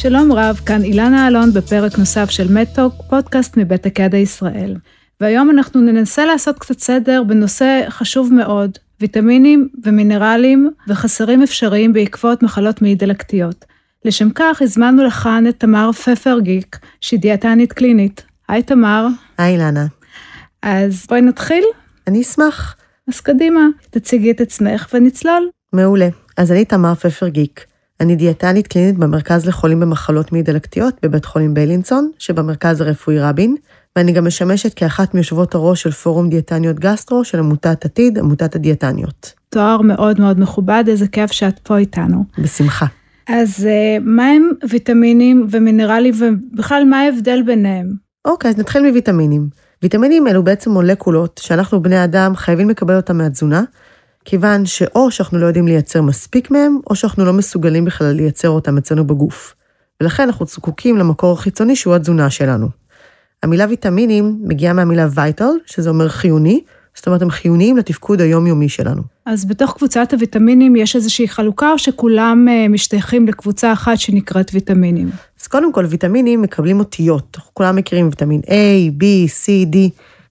שלום רב, כאן אילנה אלון בפרק נוסף של מדטוק, פודקאסט מבית הקדע ישראל. והיום אנחנו ננסה לעשות קצת סדר בנושא חשוב מאוד, ויטמינים ומינרלים וחסרים אפשריים בעקבות מחלות מעי דלקתיות. לשם כך הזמנו לכאן את תמר פפר-גיק, שהיא דיאטנית קלינית. היי תמר. היי אילנה. אז בואי נתחיל. אני אשמח. אז קדימה, תציגי את עצמך ונצלול. מעולה. אז אני תמר פפר-גיק. אני דיאטנית קלינית במרכז לחולים במחלות מעי דלקתיות בבית חולים ביילינסון, שבמרכז הרפואי רבין, ואני גם משמשת כאחת מיושבות הראש של פורום דיאטניות גסטרו של עמותת עתיד, עמותת הדיאטניות. תואר מאוד מאוד מכובד, איזה כיף שאת פה איתנו. בשמחה. אז אה, מה הם ויטמינים ומינרלים, ובכלל מה ההבדל ביניהם? אוקיי, אז נתחיל מוויטמינים. ויטמינים אלו בעצם מולקולות שאנחנו בני אדם חייבים לקבל אותם מהתזונה, כיוון שאו שאנחנו לא יודעים לייצר מספיק מהם, או שאנחנו לא מסוגלים בכלל לייצר אותם אצלנו בגוף. ולכן אנחנו זקוקים למקור החיצוני שהוא התזונה שלנו. המילה ויטמינים מגיעה מהמילה vital, שזה אומר חיוני, זאת אומרת, הם חיוניים לתפקוד היומיומי שלנו. אז בתוך קבוצת הוויטמינים יש איזושהי חלוקה, או שכולם אה, משתייכים לקבוצה אחת שנקראת ויטמינים? אז קודם כל, ויטמינים מקבלים אותיות. אנחנו כולם מכירים ויטמין A, B, C, D,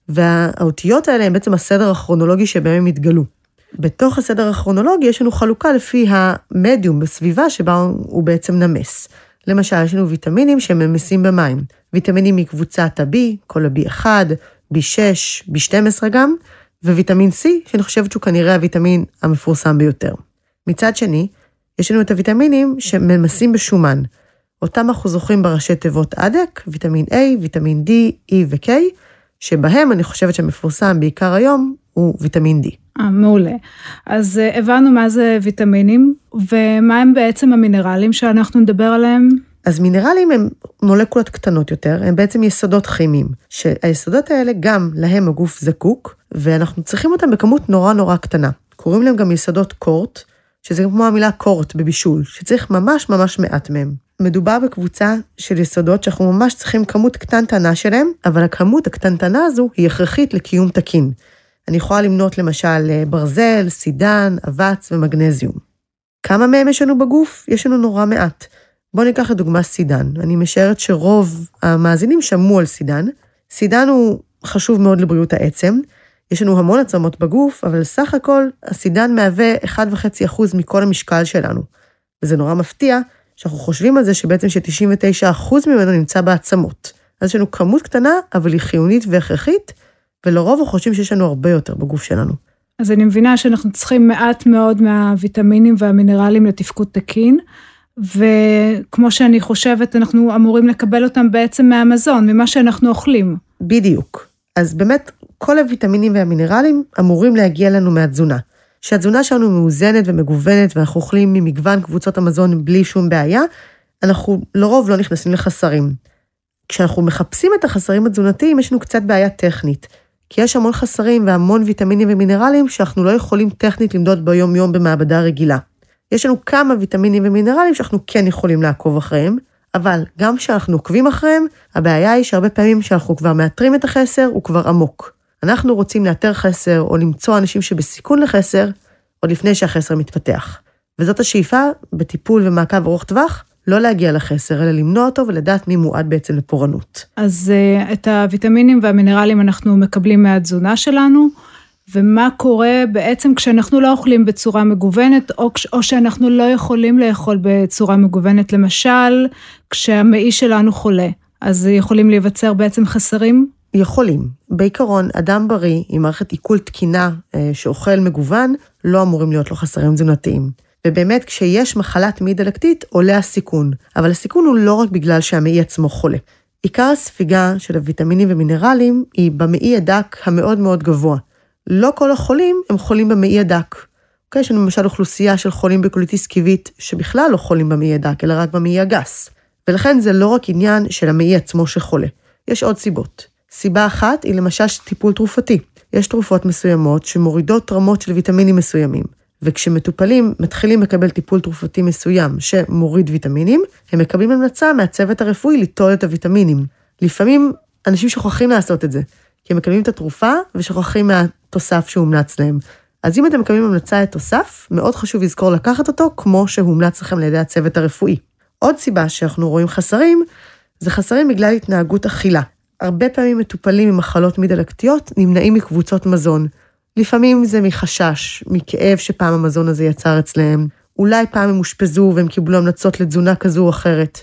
והאותיות האלה הם בעצם הסדר הכרונולוגי שבהם הם התגלו. בתוך הסדר הכרונולוגי יש לנו חלוקה לפי המדיום בסביבה שבה הוא בעצם נמס. למשל, יש לנו ויטמינים שהם ממסים במים. ויטמינים מקבוצת ה-B, כל ה-B1, B6, B12 גם, וויטמין C, שאני חושבת שהוא כנראה הוויטמין המפורסם ביותר. מצד שני, יש לנו את הוויטמינים שממסים בשומן. אותם אנחנו זוכרים בראשי תיבות אדק, ויטמין A, ויטמין D, E ו-K, שבהם אני חושבת שמפורסם בעיקר היום הוא ויטמין D. אה, מעולה. אז uh, הבנו מה זה ויטמינים, ומה הם בעצם המינרלים שאנחנו נדבר עליהם? אז מינרלים הם מולקולות קטנות יותר, הם בעצם יסודות כימיים, שהיסודות האלה גם להם הגוף זקוק, ואנחנו צריכים אותם בכמות נורא נורא קטנה. קוראים להם גם יסודות קורט, שזה כמו המילה קורט בבישול, שצריך ממש ממש מעט מהם. מדובר בקבוצה של יסודות שאנחנו ממש צריכים כמות קטנטנה שלהם, אבל הכמות הקטנטנה הזו היא הכרחית לקיום תקין. אני יכולה למנות למשל אה, ברזל, סידן, אבץ ומגנזיום. כמה מהם יש לנו בגוף? יש לנו נורא מעט. בואו ניקח לדוגמה סידן. אני משערת שרוב המאזינים שמעו על סידן. סידן הוא חשוב מאוד לבריאות העצם. יש לנו המון עצמות בגוף, אבל סך הכל הסידן מהווה 1.5% מכל המשקל שלנו. וזה נורא מפתיע שאנחנו חושבים על זה שבעצם ש-99% ממנו נמצא בעצמות. אז יש לנו כמות קטנה, אבל היא חיונית והכרחית, ולרוב אנחנו חושבים שיש לנו הרבה יותר בגוף שלנו. אז אני מבינה שאנחנו צריכים מעט מאוד מהוויטמינים והמינרלים לתפקוד תקין, וכמו שאני חושבת, אנחנו אמורים לקבל אותם בעצם מהמזון, ממה שאנחנו אוכלים. בדיוק. אז באמת, כל הוויטמינים והמינרלים אמורים להגיע לנו מהתזונה. שהתזונה שלנו מאוזנת ומגוונת ואנחנו אוכלים ממגוון קבוצות המזון בלי שום בעיה, אנחנו לרוב לא נכנסים לחסרים. כשאנחנו מחפשים את החסרים התזונתיים, יש לנו קצת בעיה טכנית. כי יש המון חסרים והמון ויטמינים ומינרלים שאנחנו לא יכולים טכנית למדוד ביום-יום במעבדה רגילה. יש לנו כמה ויטמינים ומינרלים שאנחנו כן יכולים לעקוב אחריהם, אבל גם כשאנחנו עוקבים אחריהם, הבעיה היא שהרבה פעמים כשאנחנו כבר מאתרים את החסר, הוא כבר עמוק. אנחנו רוצים לאתר חסר או למצוא אנשים שבסיכון לחסר, עוד לפני שהחסר מתפתח. וזאת השאיפה בטיפול ומעקב ארוך טווח, לא להגיע לחסר, אלא למנוע אותו ולדעת מי מועד בעצם לפורענות. אז uh, את הוויטמינים והמינרלים אנחנו מקבלים מהתזונה שלנו, ומה קורה בעצם כשאנחנו לא אוכלים בצורה מגוונת, או, או שאנחנו לא יכולים לאכול בצורה מגוונת, למשל, כשהמעי שלנו חולה. אז יכולים להיווצר בעצם חסרים? יכולים. בעיקרון, אדם בריא עם מערכת עיכול תקינה אה, שאוכל מגוון, לא אמורים להיות לו חסרים תזונתיים. ובאמת, כשיש מחלת מעי דלקתית, עולה הסיכון. אבל הסיכון הוא לא רק בגלל שהמעי עצמו חולה. עיקר הספיגה של הוויטמינים ומינרלים היא במעי הדק המאוד מאוד גבוה. לא כל החולים הם חולים במעי הדק. אוקיי, יש לנו למשל אוכלוסייה של חולים בקוליטיס קיבית, שבכלל לא חולים במעי הדק, אלא רק במעי הגס. ולכן זה לא רק עניין של המעי עצמו שחולה. יש עוד סיבות. סיבה אחת היא למשל טיפול תרופתי. יש תרופות מסוימות שמורידות רמות של ויטמינים מסוימים. וכשמטופלים מתחילים לקבל טיפול תרופתי מסוים שמוריד ויטמינים, הם מקבלים המלצה מהצוות הרפואי ליטול את הוויטמינים. לפעמים אנשים שוכחים לעשות את זה, כי הם מקבלים את התרופה ושוכחים מהתוסף שהומלץ להם. אז אם אתם מקבלים המלצה לתוסף, מאוד חשוב לזכור לקחת אותו כמו שהומלץ לכם על ידי הצוות הרפואי. עוד סיבה שאנחנו רואים חסרים, זה חסרים בגלל התנהגות אכילה. הרבה פעמים מטופלים עם מחלות מדלקתיות נמנעים מקבוצות מזון. לפעמים זה מחשש, מכאב שפעם המזון הזה יצר אצלהם. אולי פעם הם אושפזו והם קיבלו המלצות לתזונה כזו או אחרת.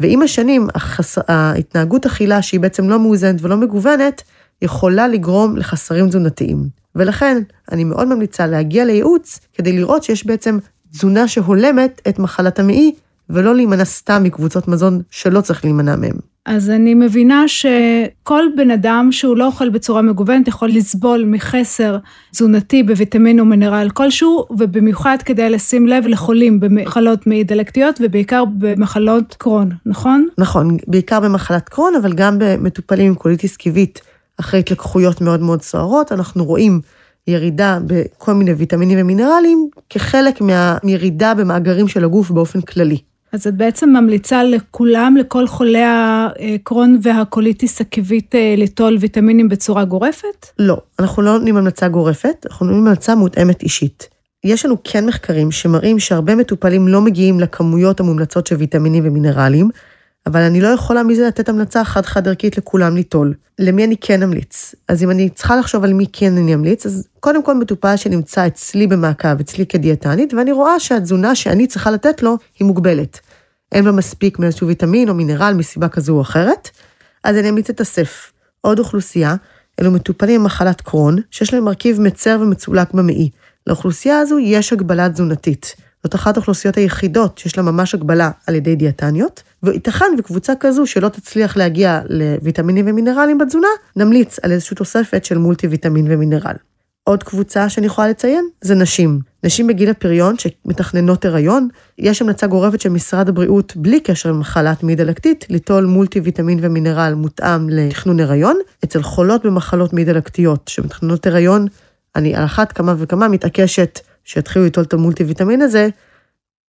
ועם השנים, החס... ההתנהגות אכילה שהיא בעצם לא מאוזנת ולא מגוונת, יכולה לגרום לחסרים תזונתיים. ולכן, אני מאוד ממליצה להגיע לייעוץ כדי לראות שיש בעצם תזונה שהולמת את מחלת המעי, ולא להימנע סתם מקבוצות מזון שלא צריך להימנע מהם. אז אני מבינה שכל בן אדם שהוא לא אוכל בצורה מגוונת יכול לסבול מחסר תזונתי בוויטמין ומינרל כלשהו, ובמיוחד כדאי לשים לב לחולים במחלות מעי דלקתיות ובעיקר במחלות קרון, נכון? נכון, בעיקר במחלת קרון, אבל גם במטופלים עם קוליטיס קיבית אחרי התלקחויות מאוד מאוד סוערות, אנחנו רואים ירידה בכל מיני ויטמינים ומינרלים כחלק מהירידה במאגרים של הגוף באופן כללי. אז את בעצם ממליצה לכולם, לכל חולי הקרון והקוליטיס עקבית, אה, ליטול ויטמינים בצורה גורפת? לא, אנחנו לא נותנים המלצה גורפת, אנחנו נותנים המלצה מותאמת אישית. יש לנו כן מחקרים שמראים שהרבה מטופלים לא מגיעים לכמויות המומלצות של ויטמינים ומינרלים, אבל אני לא יכולה מזה לתת המלצה חד-חד ערכית לכולם ליטול. למי אני כן אמליץ? אז אם אני צריכה לחשוב על מי כן אני אמליץ, אז קודם כל מטופל שנמצא אצלי במעקב, אצלי כדיאטנית, ואני רואה שהתזונה שאני צריכה לתת לו היא מוגבלת. אין בה מספיק מאיזשהו ויטמין או מינרל מסיבה כזו או אחרת, אז אני אמליץ את הסף. עוד אוכלוסייה, אלו מטופלים עם מחלת קרון, שיש להם מרכיב מצר ומצולק במעי. לאוכלוסייה הזו יש הגבלה תזונתית. זאת אחת האוכלוסיות היחידות שיש לה ממש הגבלה על ידי דיאטניות, וייתכן וקבוצה כזו שלא תצליח להגיע לוויטמינים ומינרלים בתזונה, נמליץ על איזושהי תוספת של מולטי ויטמין ומינרל. עוד קבוצה שאני יכולה לציין זה נשים. נשים בגיל הפריון שמתכננות הריון, יש המלצה גורפת של משרד הבריאות בלי קשר למחלת מעי דלקתית, ליטול מולטי ויטמין ומינרל מותאם לתכנון הריון. אצל חולות במחלות מעי דלקתיות שמתכננות הריון, אני על אחת כמה וכמה מתעקשת שיתחילו ליטול את המולטי ויטמין הזה,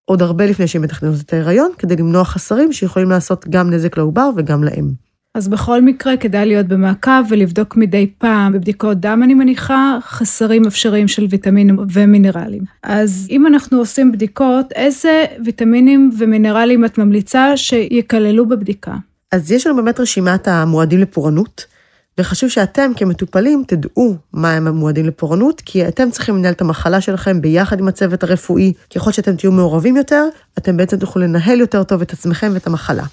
עוד הרבה לפני שהן מתכננות את ההיריון, כדי למנוע חסרים שיכולים לעשות גם נזק לעובר וגם לאם. אז בכל מקרה כדאי להיות במעקב ולבדוק מדי פעם בבדיקות דם, אני מניחה, חסרים אפשריים של ויטמינים ומינרלים. אז אם אנחנו עושים בדיקות, איזה ויטמינים ומינרלים את ממליצה שיכללו בבדיקה? אז יש לנו באמת רשימת המועדים לפורענות. וחשוב שאתם כמטופלים תדעו מה הם המועדים לפורענות, כי אתם צריכים לנהל את המחלה שלכם ביחד עם הצוות הרפואי. ככל שאתם תהיו מעורבים יותר, אתם בעצם תוכלו לנהל יותר טוב את עצמכם ואת המחלה.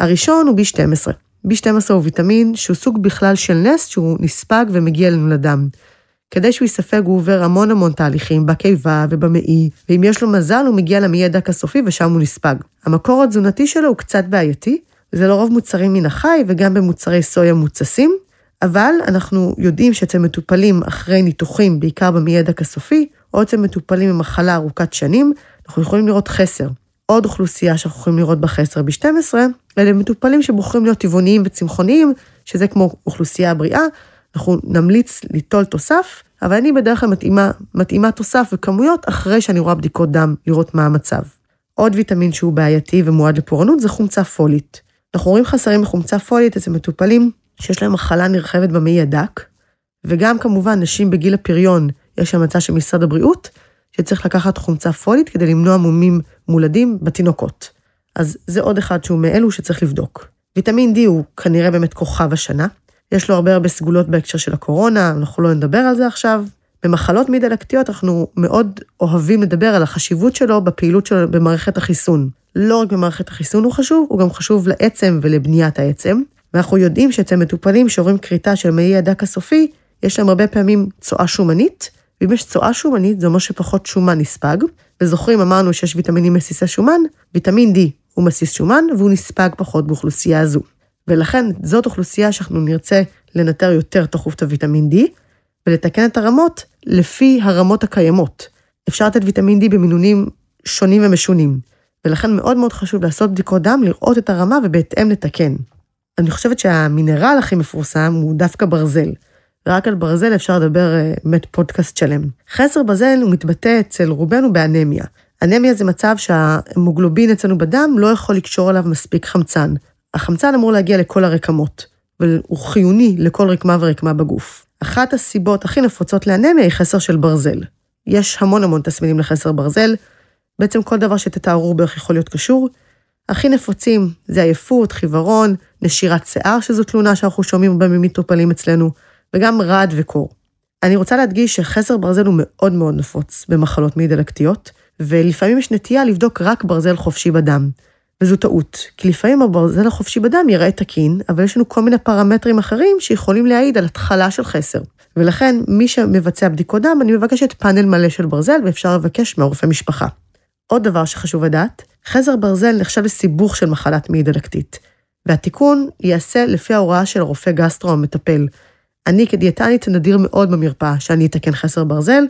הראשון הוא B12. B12 הוא ויטמין שהוא סוג בכלל של נס שהוא נספג ומגיע אלינו לדם. כדי שהוא ייספג הוא עובר המון המון תהליכים בקיבה ובמעי, ואם יש לו מזל הוא מגיע למעי הדק הסופי ושם הוא נספג. המקור התזונתי שלו הוא קצת בעייתי, זה לרוב מוצרים מן החי וגם במוצרי סויה מוצסים, אבל אנחנו יודעים שאצל מטופלים אחרי ניתוחים, בעיקר במעי הדק הסופי, או אצל מטופלים עם מחלה ארוכת שנים, אנחנו יכולים לראות חסר. עוד אוכלוסייה שאנחנו יכולים לראות בחסר ב-12, אלה מטופלים שבוחרים להיות טבעוניים וצמחוניים, שזה כמו אוכלוסייה בריאה, אנחנו נמליץ ליטול תוסף, אבל אני בדרך כלל מתאימה, מתאימה תוסף וכמויות אחרי שאני רואה בדיקות דם, לראות מה המצב. עוד ויטמין שהוא בעייתי ומועד לפורענות זה חומצה פולית. אנחנו רואים חסרים בחומצה פולית אצל מטופלים שיש להם מחלה נרחבת במעי הדק, וגם כמובן נשים בגיל הפריון, יש המלצה של משרד הבריאות, שצריך לקחת חומצה פולית כדי למנוע מומים מולדים בתינוקות. אז זה עוד אחד שהוא מאלו שצריך לבדוק. ויטמין D הוא כנראה באמת כוכב השנה. יש לו הרבה הרבה סגולות בהקשר של הקורונה, אנחנו לא נדבר על זה עכשיו. במחלות מעי דלקתיות אנחנו מאוד אוהבים לדבר על החשיבות שלו בפעילות שלו במערכת החיסון. לא רק במערכת החיסון הוא חשוב, הוא גם חשוב לעצם ולבניית העצם. ואנחנו יודעים שאצל מטופלים שעוברים כריתה של מעי הדק הסופי, יש להם הרבה פעמים צואה שומנית, ואם יש צואה שומנית, זה אומר שפחות שומן נספג. וזוכרים, אמרנו שיש ויטמינים מסיסי שומן, ויטמין D הוא מסיס שומן, והוא נספג פחות באוכלוסייה הזו. ולכן זאת אוכלוסייה שאנחנו נרצה לנטר יותר תכוף את הוויטמין D, ולתקן את הרמות לפי הרמות הקיימות. אפשר לתת ויטמין D במינונים שונים ומשונים, ולכן מאוד מאוד חשוב לעשות בדיקות דם, לראות את הרמה ובהתאם לתקן. אני חושבת שהמינרל הכי מפורסם הוא דווקא ברזל. רק על ברזל אפשר לדבר אה, באמת פודקאסט שלם. חסר ברזל הוא מתבטא אצל רובנו באנמיה. אנמיה זה מצב שהמוגלובין אצלנו בדם לא יכול לקשור עליו מספיק חמצן. החמצן אמור להגיע לכל הרקמות, והוא חיוני לכל רקמה ורקמה בגוף. אחת הסיבות הכי נפוצות לאנמיה היא חסר של ברזל. יש המון המון תסמינים לחסר ברזל, בעצם כל דבר שתתארו בערך יכול להיות קשור, הכי נפוצים זה עייפות, חיוורון, נשירת שיער, שזו תלונה שאנחנו שומעים הרבה ממטופלים אצלנו, וגם רעד וקור. אני רוצה להדגיש שחסר ברזל הוא מאוד מאוד נפוץ במחלות מעי דלקתיות, ולפעמים יש נטייה לבדוק רק ברזל חופשי בדם. וזו טעות, כי לפעמים הברזל החופשי בדם ייראה תקין, אבל יש לנו כל מיני פרמטרים אחרים שיכולים להעיד על התחלה של חסר. ולכן, מי שמבצע בדיקות דם, אני מבקשת פאנל מלא של ברזל, ואפשר לבקש מהרופא משפחה. עוד דבר שחשוב לדעת, חזר ברזל נחשב לסיבוך של מחלת מעי דלקתית, והתיקון ייעשה לפי ההוראה של הרופא גסטרו המטפל. אני כדיאטנית נדיר מאוד במרפאה שאני אתקן חסר ברזל,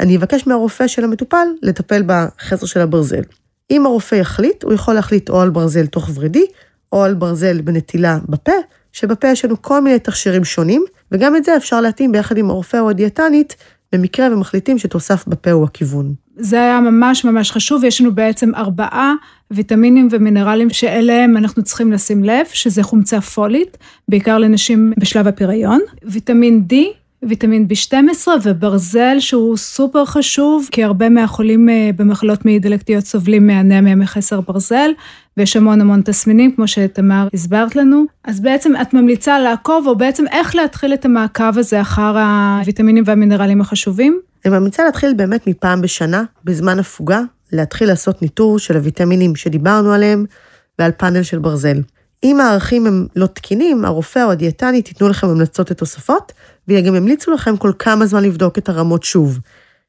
אני אבקש מהרופא של המטופל לטפל בחסר של הברזל. אם הרופא יחליט, הוא יכול להחליט או על ברזל תוך ורידי, או על ברזל בנטילה בפה, שבפה יש לנו כל מיני תכשירים שונים, וגם את זה אפשר להתאים ביחד עם הרופא או הדיאטנית, במקרה ומחליטים שתוסף בפה הוא הכיוון. זה היה ממש ממש חשוב, יש לנו בעצם ארבעה ויטמינים ומינרלים שאליהם אנחנו צריכים לשים לב, שזה חומצה פולית, בעיקר לנשים בשלב הפריון, ויטמין D, ויטמין B12 וברזל שהוא סופר חשוב, כי הרבה מהחולים אה, במחלות מעי דלקתיות סובלים מאנמיה מחסר ברזל, ויש המון המון תסמינים, כמו שתמר הסברת לנו. אז בעצם את ממליצה לעקוב, או בעצם איך להתחיל את המעקב הזה אחר הוויטמינים והמינרלים החשובים? אני ממליצה להתחיל באמת מפעם בשנה, בזמן הפוגה, להתחיל לעשות ניטור של הוויטמינים שדיברנו עליהם, ועל פאנל של ברזל. אם הערכים הם לא תקינים, הרופא או הדיאטנית ייתנו לכם המלצות לתוספות, וגם ימליצו לכם כל כמה זמן לבדוק את הרמות שוב.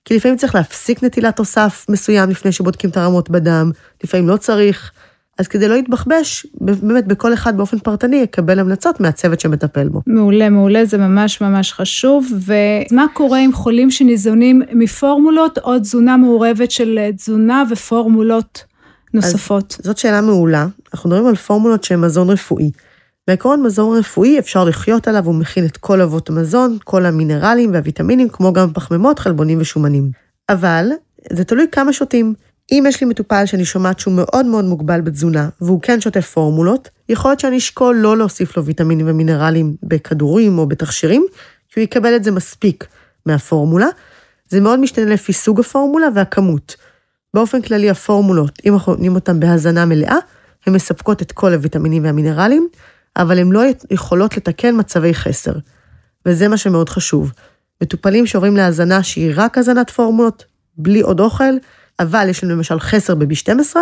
כי לפעמים צריך להפסיק נטילת תוסף מסוים לפני שבודקים את הרמות בדם, לפעמים לא צריך. אז כדי לא להתבחבש, באמת בכל אחד באופן פרטני יקבל המלצות מהצוות שמטפל בו. מעולה, מעולה, זה ממש ממש חשוב. ומה קורה עם חולים שניזונים מפורמולות או תזונה מעורבת של תזונה ופורמולות נוספות? אז זאת שאלה מעולה. אנחנו מדברים על פורמולות שהן מזון רפואי. בעקרון מזון רפואי אפשר לחיות עליו, הוא מכיל את כל אבות המזון, כל המינרלים והוויטמינים, כמו גם פחמימות, חלבונים ושומנים. אבל זה תלוי כמה שותים. אם יש לי מטופל שאני שומעת שהוא מאוד מאוד מוגבל בתזונה, והוא כן שותה פורמולות, יכול להיות שאני אשקול לא להוסיף לו ויטמינים ומינרלים בכדורים או בתכשירים, כי הוא יקבל את זה מספיק מהפורמולה. זה מאוד משתנה לפי סוג הפורמולה והכמות. באופן כללי הפורמולות, אם אנחנו נותנים אותן בהזנה מלאה, הן מספקות את כל הוויטמינים והמינרלים, אבל הן לא יכולות לתקן מצבי חסר. וזה מה שמאוד חשוב. מטופלים שעוברים להזנה שהיא רק הזנת פורמולות, בלי עוד אוכל, אבל יש לנו למשל חסר ב-B12,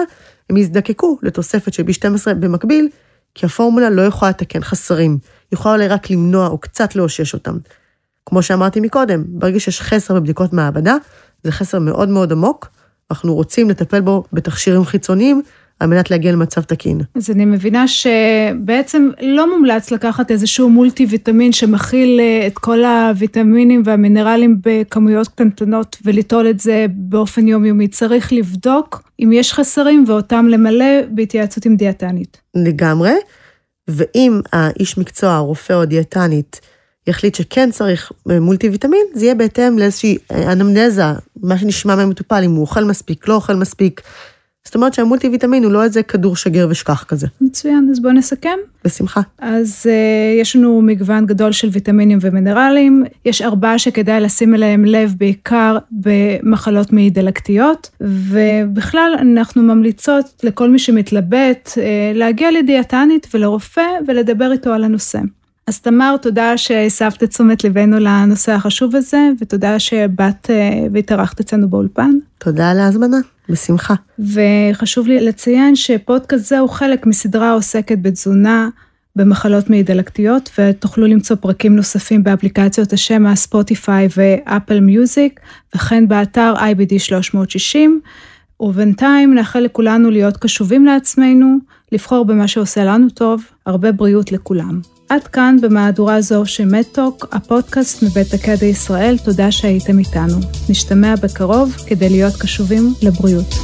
הם יזדקקו לתוספת של B12 במקביל, כי הפורמולה לא יכולה לתקן חסרים, היא יכולה אולי רק למנוע או קצת לאושש אותם. כמו שאמרתי מקודם, ברגע שיש חסר בבדיקות מעבדה, זה חסר מאוד מאוד עמוק, אנחנו רוצים לטפל בו בתכשירים חיצוניים, על מנת להגיע למצב תקין. אז אני מבינה שבעצם לא מומלץ לקחת איזשהו מולטי ויטמין שמכיל אה, את כל הוויטמינים והמינרלים בכמויות קטנטנות וליטול את זה באופן יומיומי. צריך לבדוק אם יש חסרים ואותם למלא בהתייעצות עם דיאטנית. לגמרי, ואם האיש מקצוע, הרופא או הדיאטנית, יחליט שכן צריך אה, מולטי ויטמין, זה יהיה בהתאם לאיזושהי אה, אנמנזה, מה שנשמע מהמטופל, אם הוא אוכל מספיק, לא אוכל מספיק. זאת אומרת שהמולטי ויטמין הוא לא איזה כדור שגר ושכח כזה. מצוין, אז בואו נסכם. בשמחה. אז uh, יש לנו מגוון גדול של ויטמינים ומינרלים, יש ארבעה שכדאי לשים אליהם לב בעיקר במחלות מעי דלקתיות, ובכלל אנחנו ממליצות לכל מי שמתלבט uh, להגיע לדיאטנית ולרופא ולדבר איתו על הנושא. אז תמר, תודה שהסבת את תשומת ליבנו לנושא החשוב הזה, ותודה שבאת uh, והתארחת אצלנו באולפן. תודה על ההזמנה. בשמחה. וחשוב לי לציין שפודקאסט זה הוא חלק מסדרה העוסקת בתזונה במחלות מעי דלקתיות, ותוכלו למצוא פרקים נוספים באפליקציות השם הספוטיפיי ואפל מיוזיק, וכן באתר IBD 360, ובינתיים נאחל לכולנו להיות קשובים לעצמנו, לבחור במה שעושה לנו טוב, הרבה בריאות לכולם. עד כאן במהדורה זו של מדטוק, הפודקאסט מבית הקדע ישראל, תודה שהייתם איתנו. נשתמע בקרוב כדי להיות קשובים לבריאות.